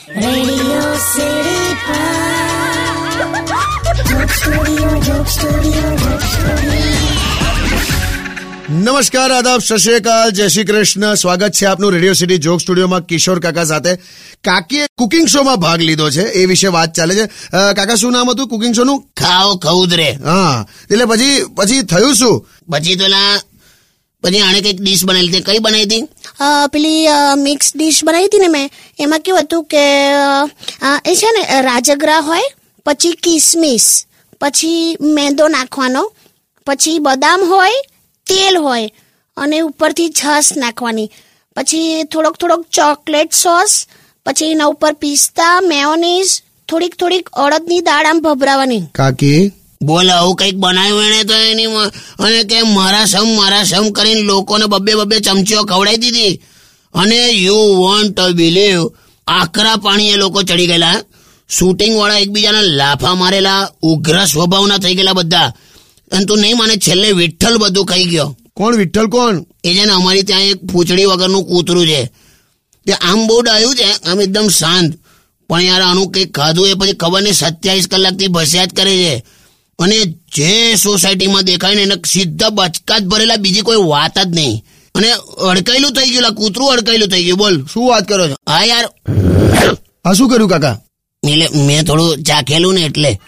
નમસ્કાર આદાબ સત શ્રી જય શ્રી કૃષ્ણ. સ્વાગત છે આપનું રેડિયો સિટી જોક સ્ટુડિયોમાં કિશોર કાકા સાથે. કાકીએ કુકિંગ શોમાં ભાગ લીધો છે એ વિશે વાત ચાલે છે. કાકા શું નામ હતું કુકિંગ શોનું ખાઓ ખઉદ રે હા એટલે પછી પછી થયું શું? પછી તો પછી આણે કંઈક ડીશ બનાવી હતી. કઈ બનાવી હતી? પેલી મિક્સ ડીશ બનાવી હતી ને મેં, એમાં કેવું હતું કે એ છે ને, રાજગરા હોય, પછી કિસમિસ, પછી મેંદો નાખવાનો, પછી બદામ હોય, તેલ હોય, અને ઉપરથી છાશ નાખવાની. પછી થોડોક થોડોક ચોકલેટ સોસ, પછી એના ઉપર પિસ્તા, મેયોનીઝ, થોડીક થોડીક અડદની દાળ આમ ભભરાવાની. કાકી? બોલ આવું કંઈક બનાવ્યું એને તો એની અને કે મારા સમ મારા સમ કરીને લોકોને બબ્બે બબ્બે ચમચીઓ ખવડાવી દીધી. અને યુ વોન્ટ ટુ બિલીવ આકરા પાણી એ લોકો ચડી ગયેલા. શૂટિંગ વાળા એકબીજાના લાફા મારેલા ઉગ્ર સ્વભાવના થઈ ગયેલા બધા. અને તું નહીં માને છેલ્લે વિઠ્ઠલ બધું ખાઈ ગયો. કોણ વિઠ્ઠલ કોણ? એ છે ને અમારી ત્યાં એક પૂંછડી વગરનું કૂતરું છે. તે આમ બહુ ડાયું છે આમ એકદમ શાંત. પણ યાર આનું કંઈક ખાધું એ પછી ખબર નહીં સત્યાવીસ કલાકથી ભસ્યા જ કરે છે. અને જે સોસાયટીમાં દેખાય ને એને સીધા બચકા જ ભરેલા બીજી કોઈ વાત જ નહીં. અને અડકાયેલું થઈ ગયું કૂતરું અડકાયેલું થઈ ગયું. બોલ. શું વાત કરો છો? હા યાર. આ શું કર્યું કાકા? એટલે મેં થોડું ચાખેલું ને એટલે.